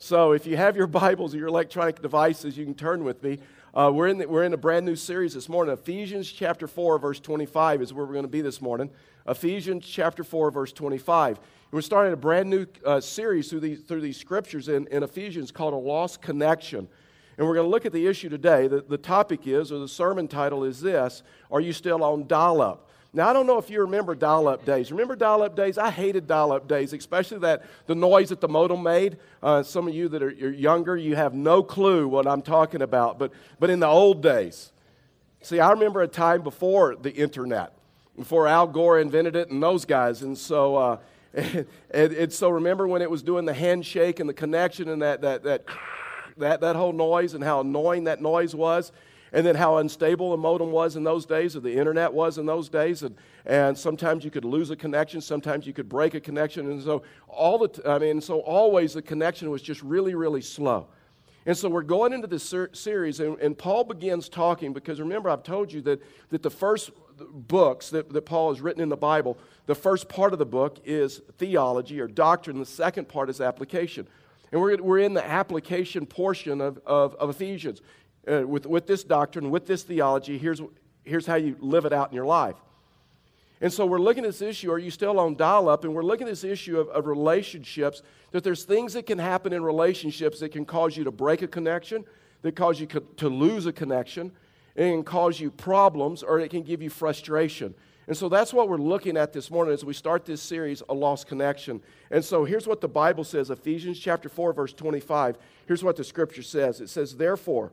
So if you have your Bibles or your electronic devices, you can turn with me. Uh, we're, in the, we're in a brand new series this morning. Ephesians chapter 4, verse 25 is where we're going to be this morning. Ephesians chapter 4, verse 25. And we're starting a brand new uh, series through these, through these scriptures in, in Ephesians called A Lost Connection. And we're going to look at the issue today. The, the topic is, or the sermon title is this Are you still on dial up? Now, I don't know if you remember dial up days. Remember dial up days? I hated dial up days, especially that the noise that the modem made. Uh, some of you that are younger, you have no clue what I'm talking about. But, but in the old days, see, I remember a time before the internet, before Al Gore invented it and those guys. And so, uh, and, and, so remember when it was doing the handshake and the connection and that, that, that, that, that whole noise and how annoying that noise was? And then how unstable a modem was in those days, or the internet was in those days, and, and sometimes you could lose a connection, sometimes you could break a connection, and so all the, t- I mean, so always the connection was just really, really slow. And so we're going into this ser- series, and, and, Paul begins talking because remember, I've told you that, that the first books that, that Paul has written in the Bible, the first part of the book is theology or doctrine, the second part is application. And we're, we're in the application portion of, of, of Ephesians uh, with, with this doctrine, with this theology, here's, here's how you live it out in your life. And so we're looking at this issue, are you still on dial up? And we're looking at this issue of, of relationships, that there's things that can happen in relationships that can cause you to break a connection, that cause you to lose a connection, and can cause you problems, or it can give you frustration. And so that's what we're looking at this morning as we start this series, A Lost Connection. And so here's what the Bible says Ephesians chapter 4, verse 25. Here's what the scripture says it says, Therefore,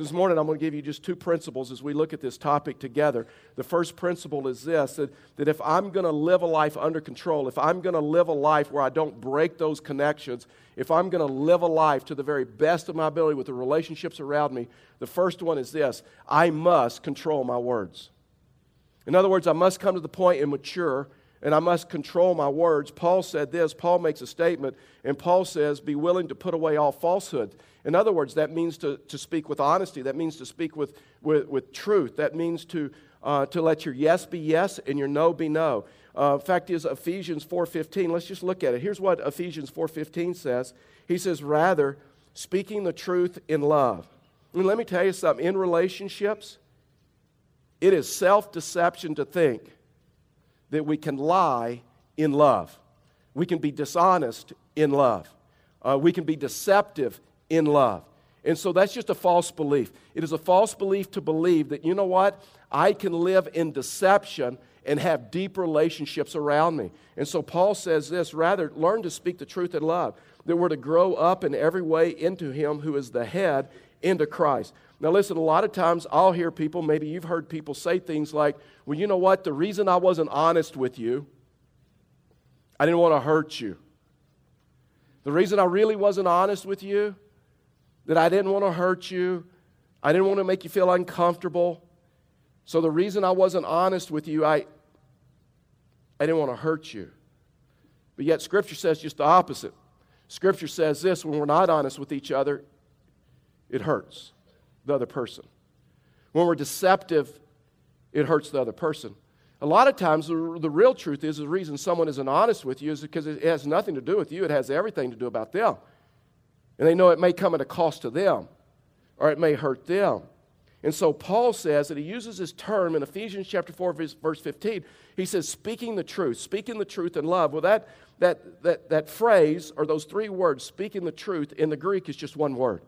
This morning, I'm going to give you just two principles as we look at this topic together. The first principle is this that, that if I'm going to live a life under control, if I'm going to live a life where I don't break those connections, if I'm going to live a life to the very best of my ability with the relationships around me, the first one is this I must control my words. In other words, I must come to the point and mature and I must control my words. Paul said this. Paul makes a statement, and Paul says, Be willing to put away all falsehood. In other words, that means to, to speak with honesty. That means to speak with, with, with truth. That means to, uh, to let your yes be yes and your no be no. Uh, fact is, Ephesians 4.15, let's just look at it. Here's what Ephesians 4.15 says. He says, Rather, speaking the truth in love. And let me tell you something. In relationships, it is self deception to think that we can lie in love. We can be dishonest in love. Uh, we can be deceptive in love. And so that's just a false belief. It is a false belief to believe that, you know what, I can live in deception and have deep relationships around me. And so Paul says this rather, learn to speak the truth in love, that we're to grow up in every way into Him who is the head, into Christ. Now, listen, a lot of times I'll hear people, maybe you've heard people say things like, well, you know what? The reason I wasn't honest with you, I didn't want to hurt you. The reason I really wasn't honest with you, that I didn't want to hurt you, I didn't want to make you feel uncomfortable. So the reason I wasn't honest with you, I, I didn't want to hurt you. But yet, Scripture says just the opposite. Scripture says this when we're not honest with each other, it hurts the other person. When we're deceptive, it hurts the other person. A lot of times, the, real truth is the reason someone isn't honest with you is because it has nothing to do with you, it has everything to do about them. And they know it may come at a cost to them, or it may hurt them. And so Paul says that he uses this term in Ephesians chapter 4, verse 15. He says, speaking the truth, speaking the truth in love. Well, that, that, that, that phrase, or those three words, speaking the truth, in the Greek is just one word.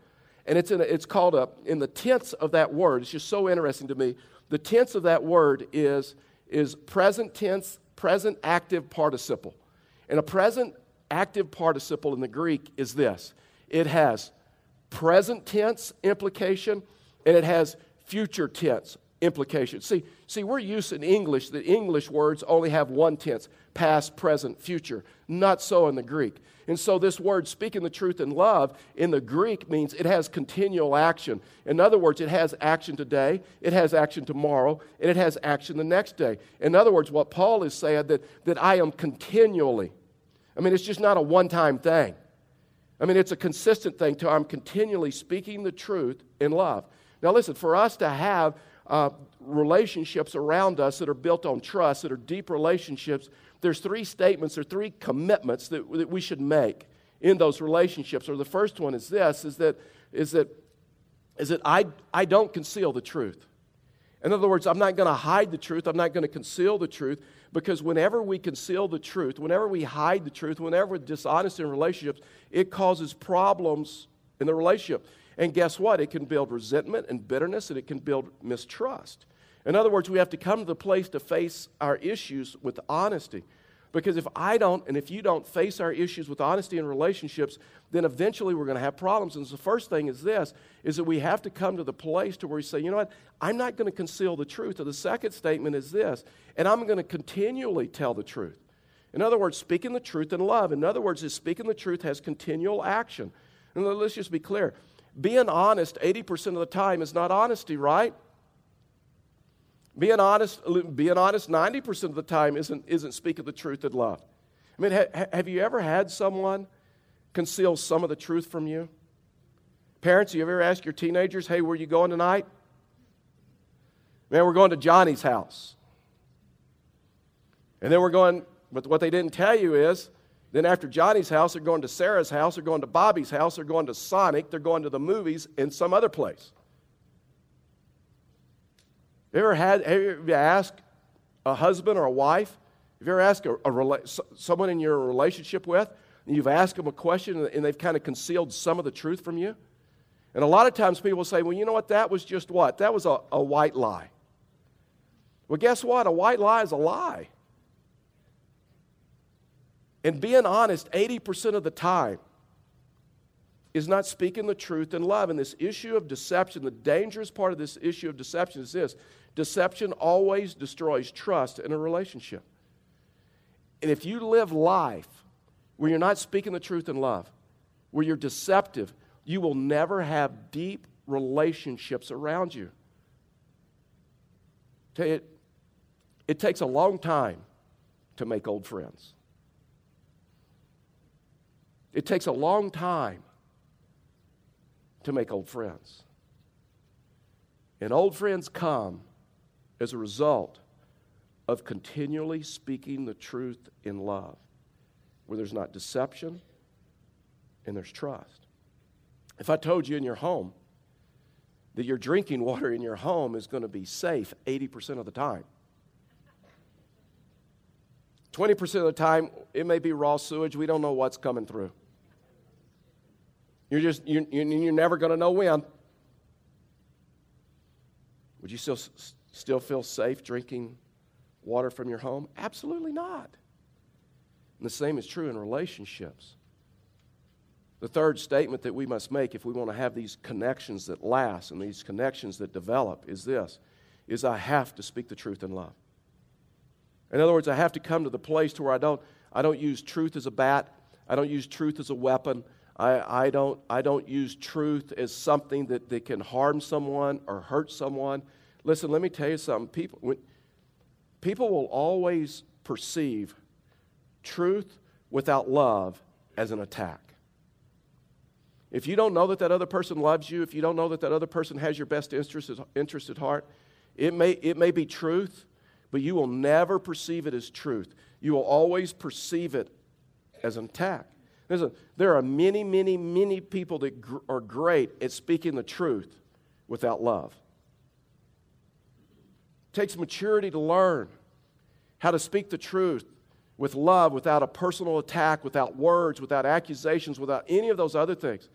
And it's, in a, it's called a, in the tense of that word, it's just so interesting to me. The tense of that word is, is present tense, present active participle. And a present active participle in the Greek is this it has present tense implication and it has future tense implication. See, see, we're used in English that English words only have one tense past, present, future. Not so in the Greek. And so, this word, speaking the truth in love, in the Greek means it has continual action. In other words, it has action today, it has action tomorrow, and it has action the next day. In other words, what Paul is saying that, that I am continually. I mean, it's just not a one time thing. I mean, it's a consistent thing to I'm continually speaking the truth in love. Now, listen, for us to have uh, relationships around us that are built on trust, that are deep relationships, there's three statements or three commitments that, that we should make in those relationships. Or the first one is this is that, is that, is that I, I don't conceal the truth. In other words, I'm not going to hide the truth. I'm not going to conceal the truth because whenever we conceal the truth, whenever we hide the truth, whenever we're dishonest in relationships, it causes problems in the relationship. And guess what? It can build resentment and bitterness and it can build mistrust. In other words, we have to come to the place to face our issues with honesty. Because if I don't and if you don't face our issues with honesty in relationships, then eventually we're going to have problems. And so the first thing is this is that we have to come to the place to where we say, you know what, I'm not going to conceal the truth. Or the second statement is this, and I'm going to continually tell the truth. In other words, speaking the truth in love. In other words, is speaking the truth has continual action. And let's just be clear. Being honest 80% of the time is not honesty, right? Being honest, being honest 90% of the time isn't, isn't speaking the truth in love. I mean, ha, have you ever had someone conceal some of the truth from you? Parents, you ever ask your teenagers, hey, where are you going tonight? Man, we're going to Johnny's house. And then we're going, but what they didn't tell you is, then after Johnny's house, they're going to Sarah's house, they're going to Bobby's house, they're going to Sonic, they're going to the movies in some other place. Have you ever had, have you asked a husband or a wife? Have you ever asked a, a someone in your relationship with, and you've asked them a question and they've kind of concealed some of the truth from you? And a lot of times people say, well, you know what? That was just what? That was a, a white lie. Well, guess what? A white lie is a lie. And being honest 80% of the time is not speaking the truth in love. And this issue of deception, the dangerous part of this issue of deception is this deception always destroys trust in a relationship. And if you live life where you're not speaking the truth in love, where you're deceptive, you will never have deep relationships around you. It, it takes a long time to make old friends. It takes a long time to make old friends. And old friends come as a result of continually speaking the truth in love, where there's not deception and there's trust. If I told you in your home that your drinking water in your home is going to be safe 80% of the time, 20% of the time, it may be raw sewage. We don't know what's coming through. You're just, you're, you're never going to know when. Would you still, still feel safe drinking water from your home? Absolutely not. And the same is true in relationships. The third statement that we must make if we want to have these connections that last and these connections that develop is this is I have to speak the truth in love. In other words, I have to come to the place to where I don't I don't use truth as a bat, I don't use truth as a weapon, I, I, don't, I don't use truth as something that, that can harm someone or hurt someone. Listen, let me tell you something. People, when, people will always perceive truth without love as an attack. If you don't know that that other person loves you, if you don't know that that other person has your best interest, interest at heart, it may, it may be truth, but you will never perceive it as truth. You will always perceive it as an attack. Listen, there are many, many, many people that gr- are great at speaking the truth without love. It takes maturity to learn how to speak the truth with love, without a personal attack, without words, without accusations, without any of those other things.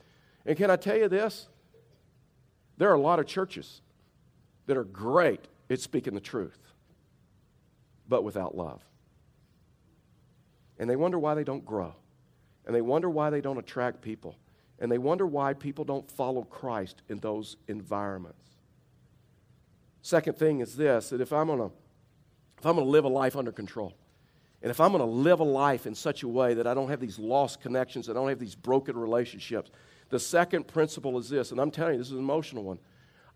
And can I tell you this? There are a lot of churches that are great at speaking the truth, but without love. And they wonder why they don't grow and they wonder why they don't attract people. And they wonder why people don't follow Christ in those environments. second thing is this that if I'm going to if I'm going to live a life under control, and if I'm going to live a life in such a way that I don't have these lost connections, I don't have these broken relationships, the second principle is this, and I'm telling you, this is an emotional one.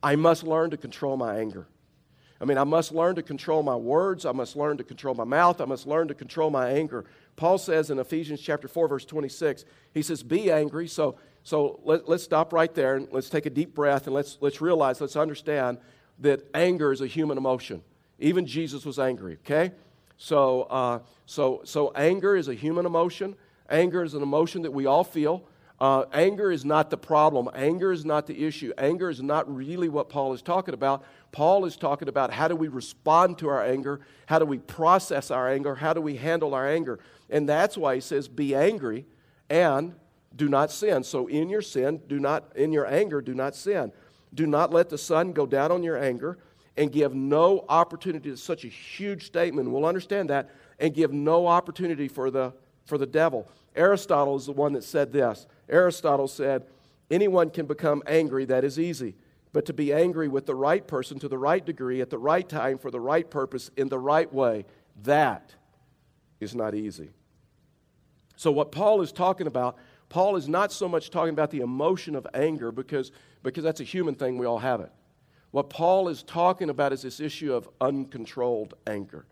I must learn to control my anger. I mean, I must learn to control my words. I must learn to control my mouth. I must learn to control my anger. Paul says in Ephesians chapter 4, verse 26, he says, Be angry. So, so let, us stop right there and let's take a deep breath and let's, let's realize, let's understand that anger is a human emotion. Even Jesus was angry, okay? So, uh, so, so anger is a human emotion. Anger is an emotion that we all feel. Uh, anger is not the problem. Anger is not the issue. Anger is not really what Paul is talking about. Paul is talking about how do we respond to our anger? How do we process our anger? How do we handle our anger? And that's why he says, be angry and do not sin. So in your sin, do not, in your anger, do not sin. Do not let the sun go down on your anger and give no opportunity to such a huge statement. We'll understand that and give no opportunity for the, for the devil. Aristotle is the one that said this. Aristotle said, Anyone can become angry, that is easy. But to be angry with the right person to the right degree, at the right time, for the right purpose, in the right way, that is not easy. So, what Paul is talking about, Paul is not so much talking about the emotion of anger because, because that's a human thing, we all have it. What Paul is talking about is this issue of uncontrolled anger,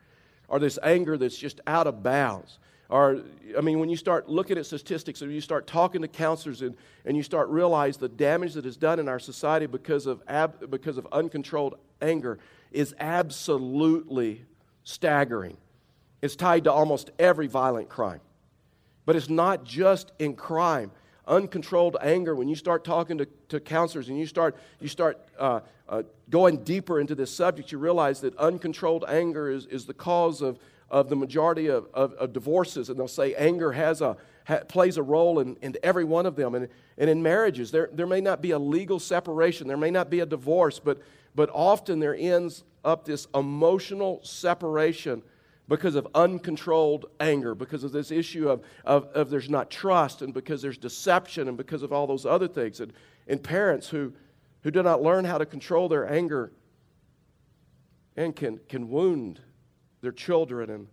or this anger that's just out of bounds. Or, I mean, when you start looking at statistics or you start talking to counselors and, and you start realize the damage that is done in our society because of, ab, because of uncontrolled anger is absolutely staggering. It's tied to almost every violent crime. But it's not just in crime. Uncontrolled anger, when you start talking to, to counselors and you start, you start uh, uh, going deeper into this subject, you realize that uncontrolled anger is, is the cause of, of the majority of, of, of divorces, and they'll say anger has a, ha, plays a role in, in every one of them. And, and in marriages, there, there may not be a legal separation, there may not be a divorce, but, but often there ends up this emotional separation because of uncontrolled anger, because of this issue of, of, of, there's not trust, and because there's deception, and because of all those other things. And, and parents who, who do not learn how to control their anger and can, can wound their children, and,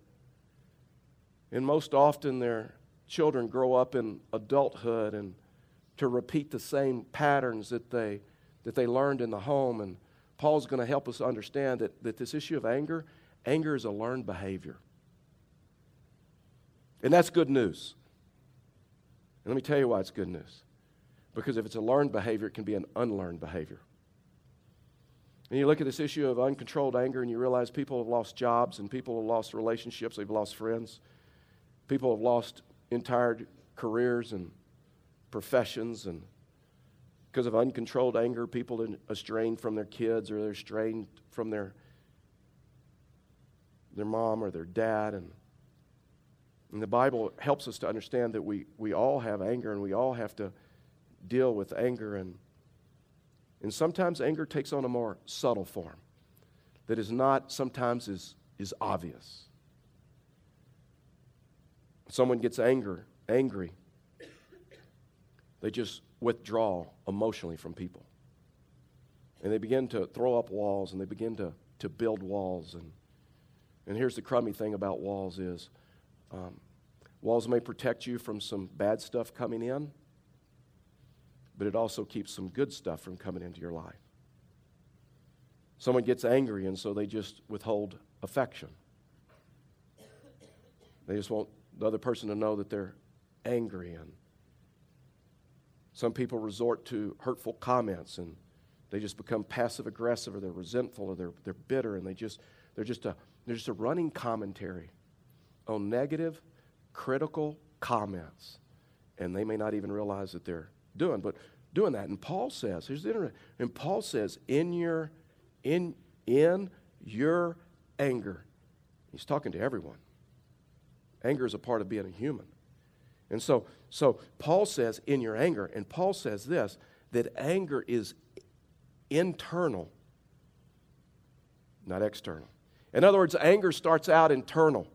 and most often their children grow up in adulthood and to repeat the same patterns that they, that they learned in the home. And Paul's going to help us understand that, that this issue of anger, anger is a learned behavior. And that's good news. And let me tell you why it's good news. Because if it's a learned behavior, it can be an unlearned behavior. And you look at this issue of uncontrolled anger and you realize people have lost jobs and people have lost relationships, they've lost friends. People have lost entire careers and professions and because of uncontrolled anger, people are estranged from their kids or they're estranged from their their mom or their dad and and the Bible helps us to understand that we, we all have anger and we all have to deal with anger and and sometimes anger takes on a more subtle form that is not sometimes is, is obvious. Someone gets anger, angry, they just withdraw emotionally from people. And they begin to throw up walls and they begin to, to build walls. And, and here's the crummy thing about walls is um, walls may protect you from some bad stuff coming in, but it also keeps some good stuff from coming into your life. Someone gets angry, and so they just withhold affection. They just want the other person to know that they're angry. And some people resort to hurtful comments, and they just become passive aggressive, or they're resentful, or they're, they're bitter, and they just, they're, just a, they're just a running commentary on negative, critical comments. And they may not even realize that they're doing, but doing that. And Paul says, here's the internet. And Paul says, in your, in, in your anger, he's talking to everyone. Anger is a part of being a human. And so, so Paul says, in your anger, and Paul says this that anger is internal, not external. In other words, anger starts out internal.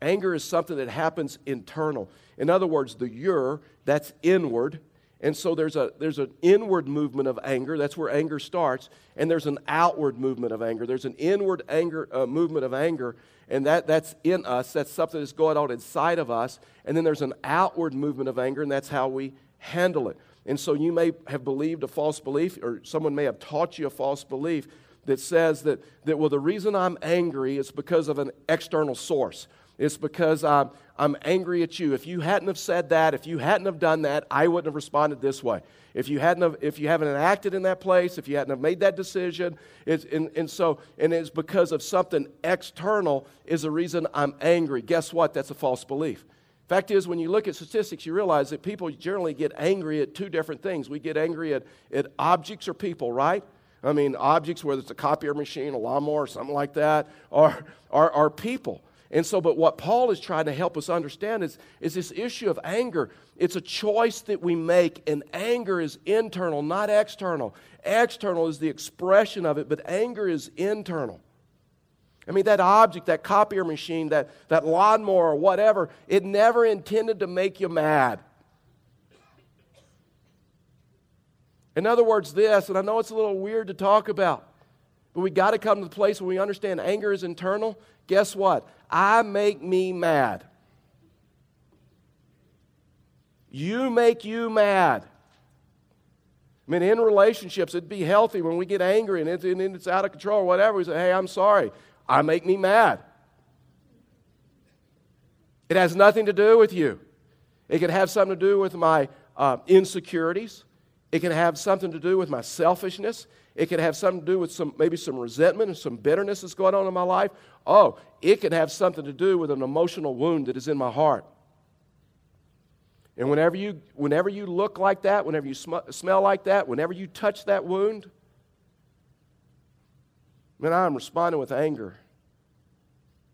Anger is something that happens internal. In other words, the your, that's inward, And so there's, a, there's an inward movement of anger. That's where anger starts. And there's an outward movement of anger. There's an inward anger, uh, movement of anger, and that, that's in us. That's something that's going on inside of us. And then there's an outward movement of anger, and that's how we handle it. And so you may have believed a false belief, or someone may have taught you a false belief that says that, that well, the reason I'm angry is because of an external source. It's because I'm, I'm angry at you. If you hadn't have said that, if you hadn't have done that, I wouldn't have responded this way. If you hadn't have, if you haven't acted in that place, if you hadn't have made that decision, it's, and, and so and it's because of something external is the reason I'm angry. Guess what? That's a false belief. Fact is, when you look at statistics, you realize that people generally get angry at two different things. We get angry at, at objects or people, right? I mean, objects, whether it's a copier machine, a lawnmower, something like that, or, or, or people. And so, but what Paul is trying to help us understand is, is this issue of anger. It's a choice that we make, and anger is internal, not external. External is the expression of it, but anger is internal. I mean, that object, that copier machine, that, that lawnmower, or whatever, it never intended to make you mad. In other words, this, and I know it's a little weird to talk about, but we got to come to the place where we understand anger is internal. Guess what? I make me mad. You make you mad. I mean, in relationships, it'd be healthy when we get angry and it's, and it's out of control or whatever. We say, hey, I'm sorry. I make me mad. It has nothing to do with you. It can have something to do with my uh, insecurities. It can have something to do with my selfishness. It could have something to do with some maybe some resentment and some bitterness that's going on in my life. Oh, it could have something to do with an emotional wound that is in my heart. And whenever you, whenever you look like that, whenever you sm- smell like that, whenever you touch that wound, man, I'm responding with anger.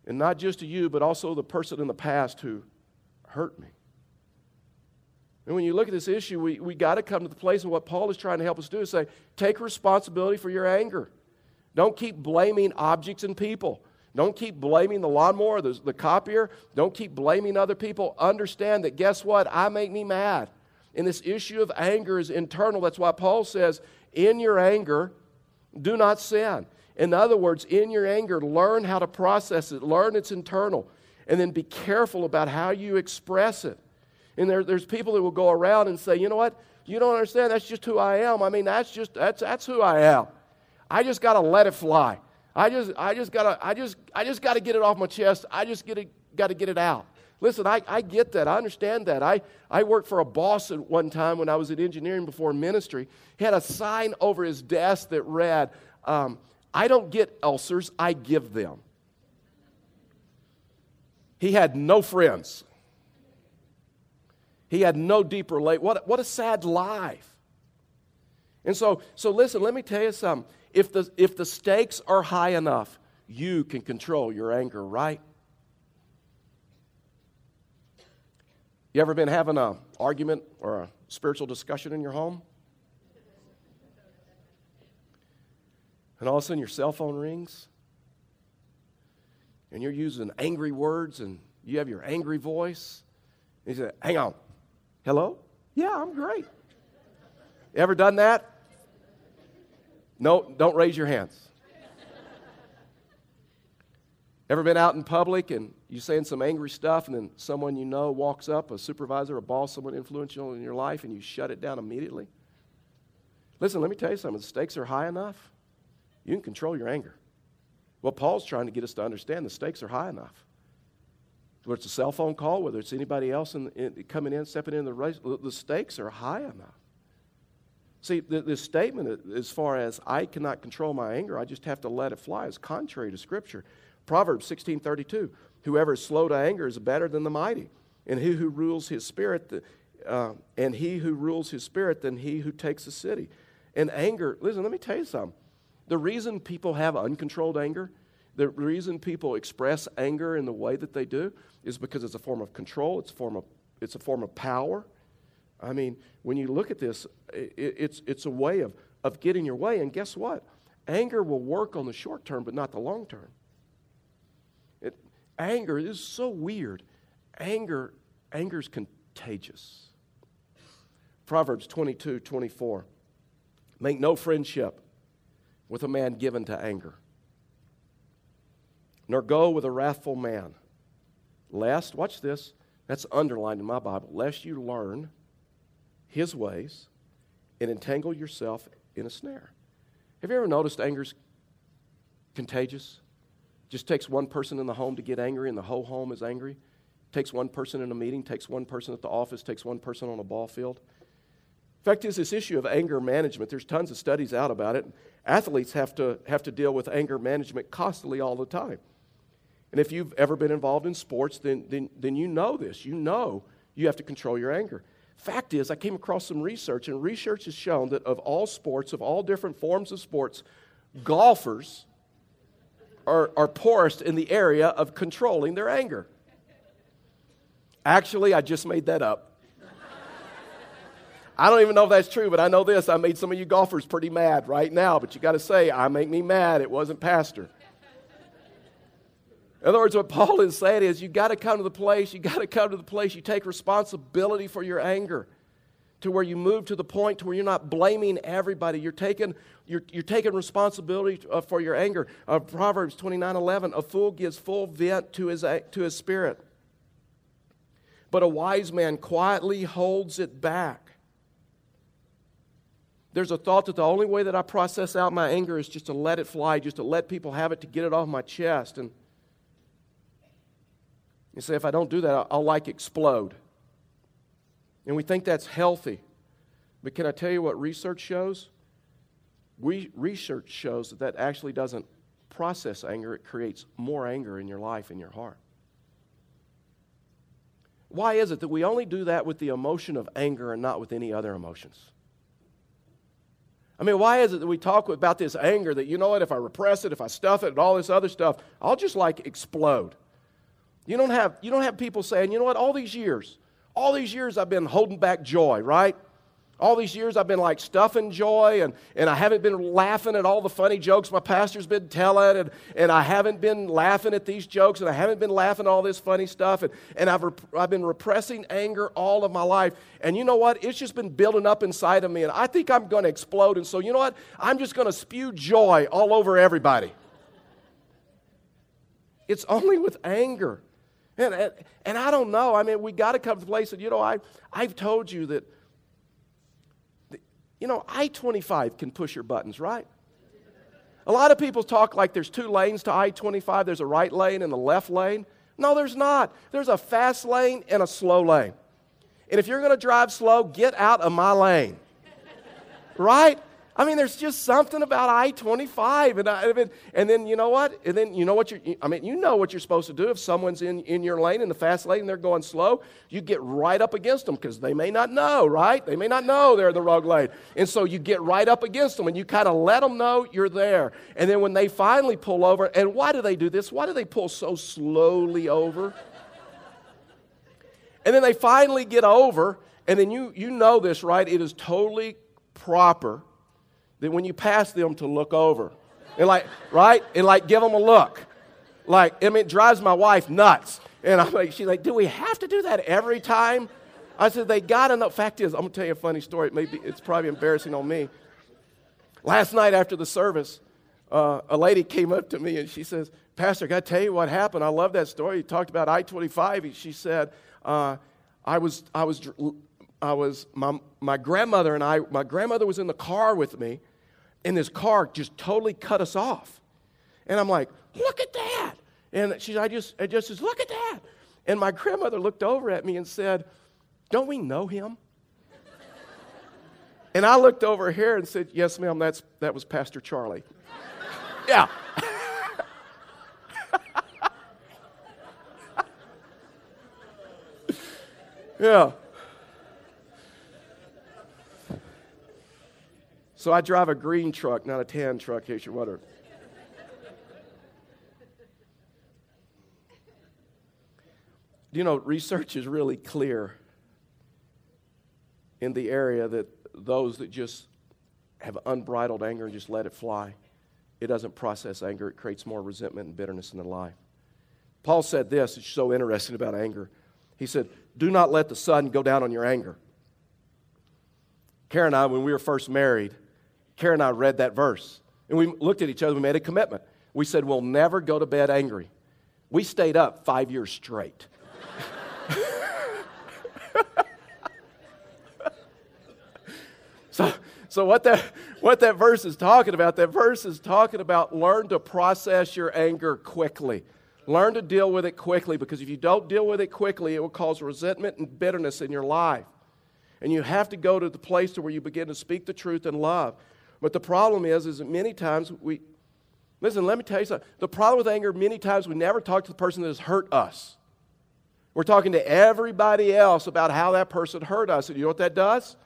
And not just to you, but also the person in the past who hurt me. And when you look at this issue, we, we got to come to the place of what Paul is trying to help us do is say, take responsibility for your anger. Don't keep blaming objects and people. Don't keep blaming the lawnmower, the, the copier. Don't keep blaming other people. Understand that, guess what? I make me mad. And this issue of anger is internal. That's why Paul says, in your anger, do not sin. In other words, in your anger, learn how to process it, learn it's internal, and then be careful about how you express it. And there, there's people that will go around and say, you know what? You don't understand. That's just who I am. I mean, that's just that's that's who I am. I just got to let it fly. I just I just got to I just I just got to get it off my chest. I just get got to get it out. Listen, I, I get that. I understand that. I, I worked for a boss at one time when I was in engineering before ministry. He had a sign over his desk that read, um, I don't get ulcers, I give them. He had no friends. He had no deep relate. What, what a sad life. And so, so listen, let me tell you something. If the, if the stakes are high enough, you can control your anger, right? You ever been having an argument or a spiritual discussion in your home? And all of a sudden your cell phone rings and you're using angry words and you have your angry voice. And you say, Hang on, Hello? Yeah, I'm great. Ever done that? No, don't raise your hands. Ever been out in public and you're saying some angry stuff and then someone you know walks up, a supervisor, a boss, someone influential in your life, and you shut it down immediately? Listen, let me tell you something. The stakes are high enough, you can control your anger. What Paul's trying to get us to understand, the stakes are high enough whether it's a cell phone call, whether it's anybody else in, in, coming in, stepping in the race, the stakes are high enough. See, the, this statement, as far as I cannot control my anger, I just have to let it fly, is contrary to Scripture. Proverbs 16:32: Whoever is slow to anger is better than the mighty, and he who rules his spirit, uh, and he who rules his spirit, than he who takes a city. And anger, listen, let me tell you something. The reason people have uncontrolled anger the reason people express anger in the way that they do is because it's a form of control, it's a form of, it's a form of power. I mean, when you look at this, it, it's, it's a way of, of getting your way. And guess what? Anger will work on the short term, but not the long term. It, anger is so weird. Anger, anger is contagious. Proverbs 22 24. Make no friendship with a man given to anger, nor go with a wrathful man, lest, watch this, that's underlined in my Bible, lest you learn his ways and entangle yourself in a snare. Have you ever noticed anger's contagious? Just takes one person in the home to get angry, and the whole home is angry. Takes one person in a meeting, takes one person at the office, takes one person on a ball field. In fact is, this issue of anger management, there's tons of studies out about it. Athletes have to, have to deal with anger management constantly all the time. And if you've ever been involved in sports, then, then, then you know this. You know you have to control your anger. Fact is, I came across some research, and research has shown that of all sports, of all different forms of sports, golfers are, are poorest in the area of controlling their anger. Actually, I just made that up. I don't even know if that's true, but I know this. I made some of you golfers pretty mad right now, but you got to say, I make me mad. It wasn't Pastor. In other words, what Paul is saying is you've got to come to the place, you've got to come to the place you take responsibility for your anger to where you move to the point to where you're not blaming everybody. You're taking, you're, you're taking responsibility uh, for your anger. Uh, Proverbs 29 11, a fool gives full vent to his, to his spirit, but a wise man quietly holds it back. There's a thought that the only way that I process out my anger is just to let it fly, just to let people have it, to get it off my chest. And you say, if I don't do that, I'll, I'll like explode. And we think that's healthy. But can I tell you what research shows? We, research shows that that actually doesn't process anger, it creates more anger in your life, in your heart. Why is it that we only do that with the emotion of anger and not with any other emotions? I mean, why is it that we talk about this anger that, you know what, if I repress it, if I stuff it, and all this other stuff, I'll just like explode? You don't have, you don't have people saying, you know what, all these years, all these years I've been holding back joy, right? All these years I've been like stuffing joy and, and I haven't been laughing at all the funny jokes my pastor's been telling and, and I haven't been laughing at these jokes and I haven't been laughing at all this funny stuff and, and I've, rep- I've been repressing anger all of my life. And you know what? It's just been building up inside of me and I think I'm going to explode. And so you know what? I'm just going to spew joy all over everybody. It's only with anger and, and, I don't know. I mean, we got to come to the place that, you know, I, I've told you that, you know, I 25 can push your buttons, right? A lot of people talk like there's two lanes to I 25 there's a right lane and a left lane. No, there's not. There's a fast lane and a slow lane. And if you're going to drive slow, get out of my lane. right? I mean, there's just something about I 25. And, I, and then, you know what? And then, you know what you're, I mean, you know what you're supposed to do. If someone's in, in your lane, in the fast lane, and they're going slow, you get right up against them because they may not know, right? They may not know they're in the wrong lane. And so you get right up against them and you kind of let them know you're there. And then when they finally pull over, and why do they do this? Why do they pull so slowly over? and then they finally get over, and then you, you know this, right? It is totally proper that when you pass them to look over. And like right? And like give them a look. Like I mean it drives my wife nuts. And I'm like she's like do we have to do that every time? I said they got enough fact is I'm gonna tell you a funny story. It may be, it's probably embarrassing on me. Last night after the service uh, a lady came up to me and she says Pastor I gotta tell you what happened? I love that story. You talked about I-25 she said uh, I was I was I was my, my grandmother and I my grandmother was in the car with me and this car just totally cut us off. And I'm like, look at that. And she, I just, I just says, look at that. And my grandmother looked over at me and said, don't we know him? and I looked over here and said, yes, ma'am, that's, that was Pastor Charlie. yeah. yeah. So I drive a green truck, not a tan truck, in case you're you know, research is really clear in the area that those that just have unbridled anger and just let it fly, it doesn't process anger. It creates more resentment and bitterness in their life. Paul said this, it's so interesting about anger. He said, Do not let the sun go down on your anger. Karen and I, when we were first married, Karen and I read that verse. And we looked at each other, we made a commitment. We said, We'll never go to bed angry. We stayed up five years straight. so, so what that, what that verse is talking about, that verse is talking about learn to process your anger quickly. Learn to deal with it quickly because if you don't deal with it quickly, it will cause resentment and bitterness in your life. And you have to go to the place where you begin to speak the truth in love. But the problem is, is that many times we, listen, let me tell you something. The problem with anger, many times we never talk to the person that has hurt us. We're talking to everybody else about how that person hurt us. And you know what that does?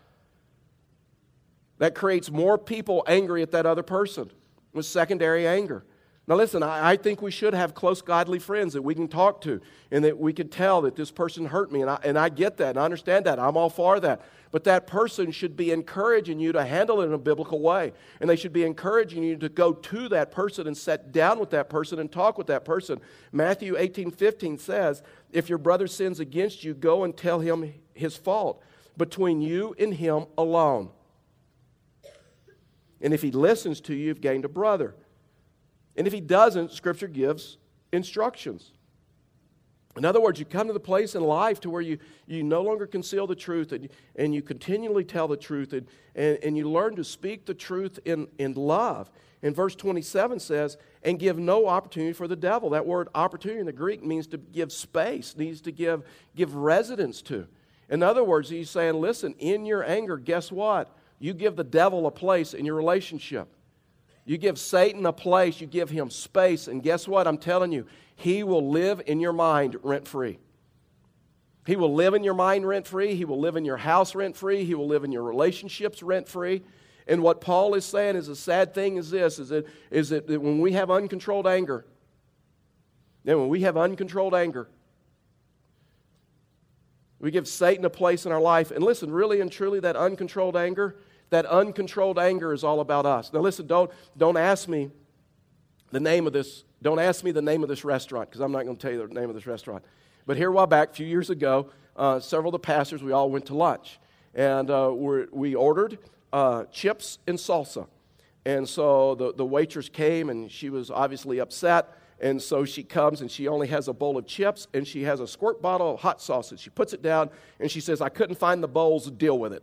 That creates more people angry at that other person with secondary anger. Now, listen, I, I, think we should have close, godly friends that we can talk to and that we can tell that this person hurt me. And I, and I get that and I understand that. I'm all for that. But that person should be encouraging you to handle it in a biblical way. And they should be encouraging you to go to that person and sit down with that person and talk with that person. Matthew 18 15 says, If your brother sins against you, go and tell him his fault between you and him alone. And if he listens to you, you've gained a brother. And if he doesn't, Scripture gives instructions. In other words, you come to the place in life to where you, you no longer conceal the truth and, and you continually tell the truth and, and, and you learn to speak the truth in, in love. And verse 27 says, and give no opportunity for the devil. That word opportunity in the Greek means to give space, needs to give, give residence to. In other words, he's saying, listen, in your anger, guess what? You give the devil a place in your relationship. You give Satan a place, you give him space, and guess what? I'm telling you, he will live in your mind rent free. He will live in your mind rent free. He will live in your house rent free. He will live in your relationships rent free. And what Paul is saying is a sad thing is this is that, is that when we have uncontrolled anger, then when we have uncontrolled anger, we give Satan a place in our life. And listen, really and truly, that uncontrolled anger that uncontrolled anger is all about us. Now, listen, don't, don't ask me the name of this. Don't ask me the name of this restaurant because I'm not going to tell you the name of this restaurant. But here a while back, a few years ago, uh, several of the pastors, we all went to lunch. And uh, we ordered uh, chips and salsa. And so the, the waitress came and she was obviously upset. And so she comes and she only has a bowl of chips and she has a squirt bottle of hot sauce. And she puts it down and she says, I couldn't find the bowls, to deal with it.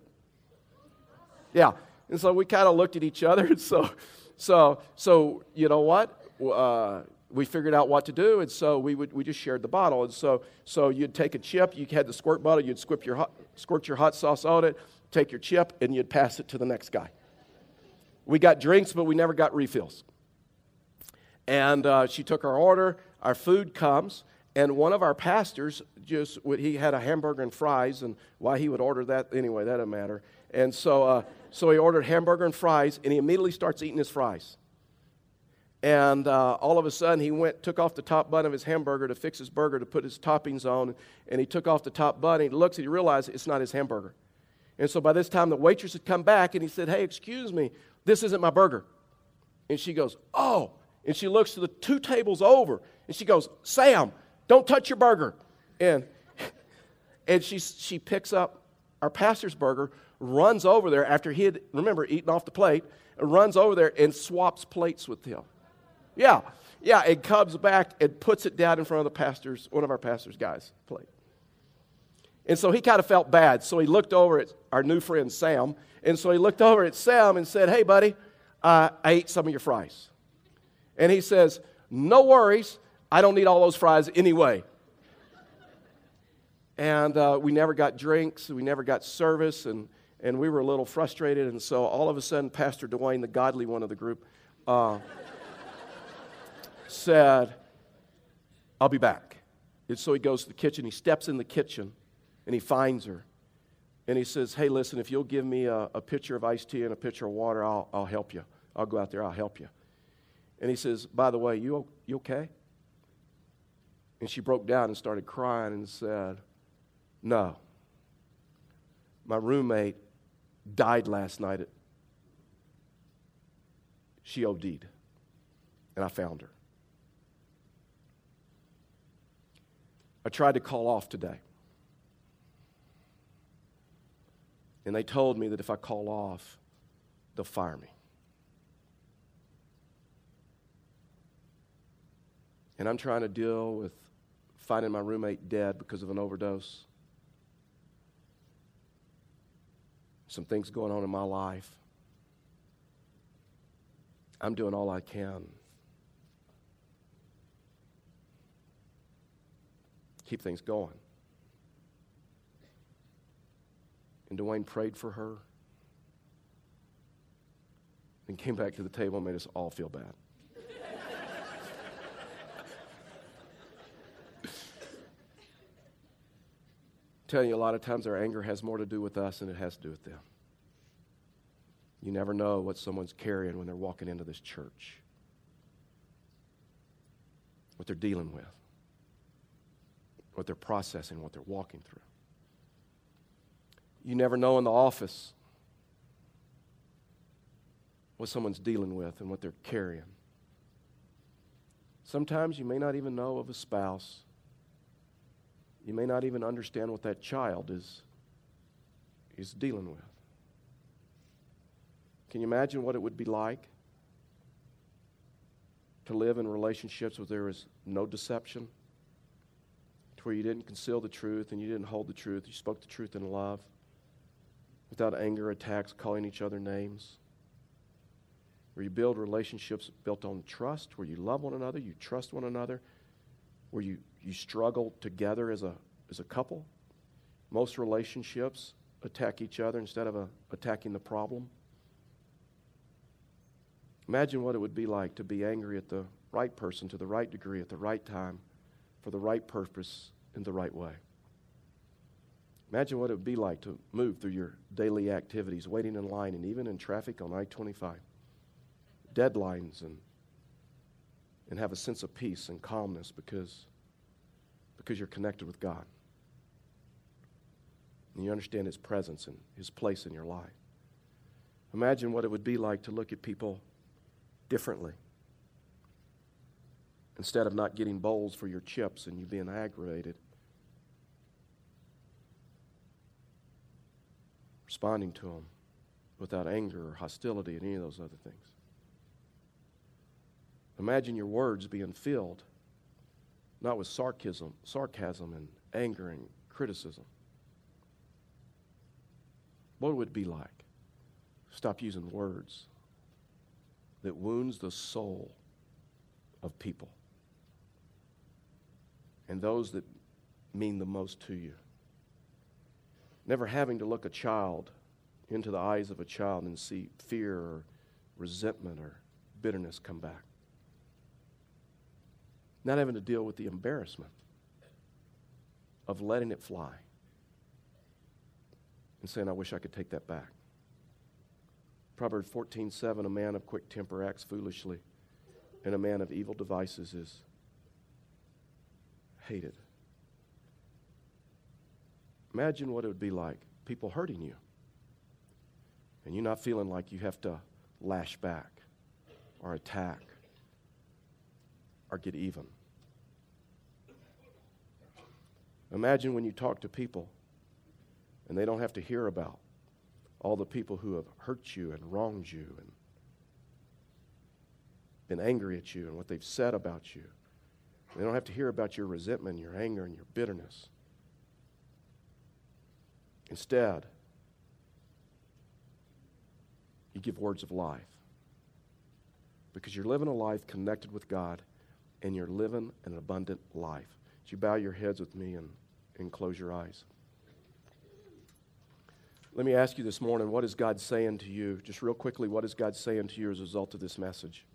Yeah. And so we kind of looked at each other. And so, so, so you know what? Uh, we figured out what to do, and so we, would, we just shared the bottle. And so, so you'd take a chip, you had the squirt bottle, you'd squirt your, hot, squirt your hot sauce on it, take your chip, and you'd pass it to the next guy. We got drinks, but we never got refills. And uh, she took our order, our food comes, and one of our pastors just, he had a hamburger and fries, and why he would order that, anyway, that doesn't matter. And so, uh, so he ordered hamburger and fries, and he immediately starts eating his fries. And uh, all of a sudden, he went, took off the top bun of his hamburger to fix his burger to put his toppings on. And he took off the top bun, and he looks and he realizes it's not his hamburger. And so by this time, the waitress had come back, and he said, Hey, excuse me, this isn't my burger. And she goes, Oh. And she looks to the two tables over, and she goes, Sam, don't touch your burger. And, and she, she picks up our pastor's burger, runs over there after he had, remember, eaten off the plate, runs over there and swaps plates with him. Yeah, yeah, and comes back and puts it down in front of the pastor's, one of our pastor's guys' plate. And so he kind of felt bad. So he looked over at our new friend Sam. And so he looked over at Sam and said, Hey, buddy, uh, I ate some of your fries. And he says, No worries. I don't need all those fries anyway and uh, we never got drinks, we never got service, and, and we were a little frustrated. And so all of a sudden, Pastor Dwayne, the godly one of the group, uh, said, I'll be back. And so he goes to the kitchen, he steps in the kitchen, and he finds her. And he says, Hey, listen, if you'll give me a, a pitcher of iced tea and a pitcher of water, I'll, I'll help you. I'll go out there, I'll help you. And he says, By the way, you, you okay? And she broke down and started crying and said, no. My roommate died last night. At, She OD'd, and I found her. I tried to call off today. And they told me that if I call off, they'll fire me. And I'm trying to deal with finding my roommate dead because of an overdose. Some things going on in my life. I'm doing all I can. Keep things going. And Dwayne prayed for her and came back to the table and made us all feel bad. Telling you a lot of times our anger has more to do with us than it has to do with them. You never know what someone's carrying when they're walking into this church, what they're dealing with, what they're processing, what they're walking through. You never know in the office what someone's dealing with and what they're carrying. Sometimes you may not even know of a spouse. You may not even understand what that child is, is dealing with. Can you imagine what it would be like to live in relationships where there is no deception? To where you didn't conceal the truth and you didn't hold the truth, you spoke the truth in love without anger, attacks, calling each other names. Where you build relationships built on trust, where you love one another, you trust one another, where you, you struggle together as a, as a couple. Most relationships attack each other instead of a, attacking the problem. Imagine what it would be like to be angry at the right person to the right degree at the right time for the right purpose in the right way. Imagine what it would be like to move through your daily activities, waiting in line, and even in traffic on I 25, deadlines, and, and have a sense of peace and calmness because, because you're connected with God. And you understand His presence and His place in your life. Imagine what it would be like to look at people differently. Instead of not getting bowls for your chips and you being aggravated, responding to them without anger or hostility and any of those other things. Imagine your words being filled not with sarcasm, sarcasm and anger and criticism. What would it be like? Stop using words that wounds the soul of people and those that mean the most to you never having to look a child into the eyes of a child and see fear or resentment or bitterness come back. Not having to deal with the embarrassment of letting it fly and saying, I wish I could take that back. Proverbs 14 7 A man of quick temper acts foolishly, and a man of evil devices is hated. Imagine what it would be like people hurting you and you not feeling like you have to lash back or attack or get even. Imagine when you talk to people and they don't have to hear about all the people who have hurt you and wronged you and been angry at you and what they've said about you. They don't have to hear about your resentment, your anger, and your bitterness. Instead, you give words of life because you're living a life connected with God and you're living an abundant life. Would you bow your heads with me and, and close your eyes? Let me ask you this morning what is God saying to you? Just real quickly, what is God saying to you as a result of this message?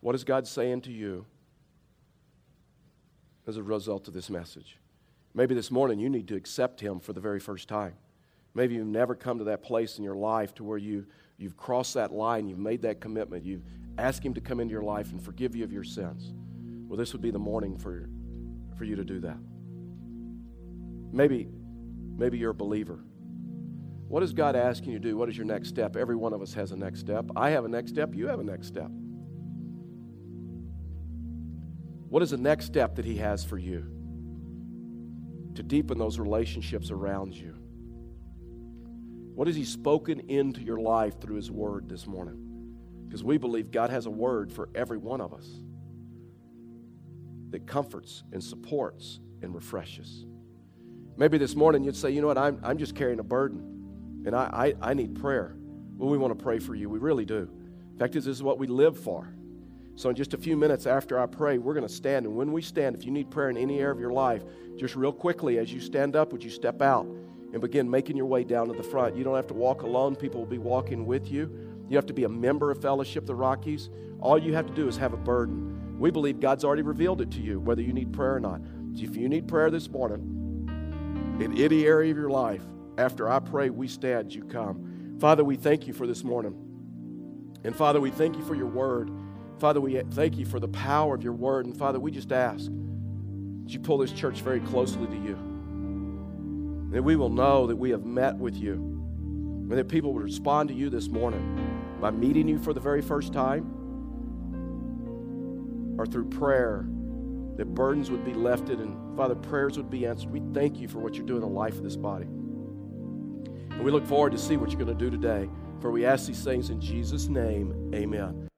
What is God saying to you as a result of this message. Maybe this morning you need to accept Him for the very first time. Maybe you've never come to that place in your life to where you, you've crossed that line, you've made that commitment, you've asked Him to come into your life and forgive you of your sins. Well, this would be the morning for, for you to do that. Maybe, maybe you're a believer. What is God asking you to do? What is your next step? Every one of us has a next step. I have a next step. You have a next step. What is the next step that He has for you? to deepen those relationships around you? What has He spoken into your life through His Word this morning? Because we believe God has a word for every one of us that comforts and supports and refreshes. Maybe this morning you'd say, you know what, I'm, I'm just carrying a burden and I, I, I need prayer. Well, we want to pray for you. We really do. In fact, this is what we live for. So, in just a few minutes after I pray, we're going to stand. And when we stand, if you need prayer in any area of your life, just real quickly as you stand up, would you step out and begin making your way down to the front? You don't have to walk alone, people will be walking with you. You have to be a member of Fellowship the Rockies. All you have to do is have a burden. We believe God's already revealed it to you, whether you need prayer or not. If you need prayer this morning, in any area of your life, after I pray, we stand, you come. Father, we thank you for this morning. And Father, we thank you for your word. Father, we thank you for the power of your word. And Father, we just ask that you pull this church very closely to you. That we will know that we have met with you. And that people will respond to you this morning by meeting you for the very first time or through prayer, that burdens would be lifted and, Father, prayers would be answered. We thank you for what you're doing in the life of this body. And we look forward to see what you're going to do today. For we ask these things in Jesus' name, amen.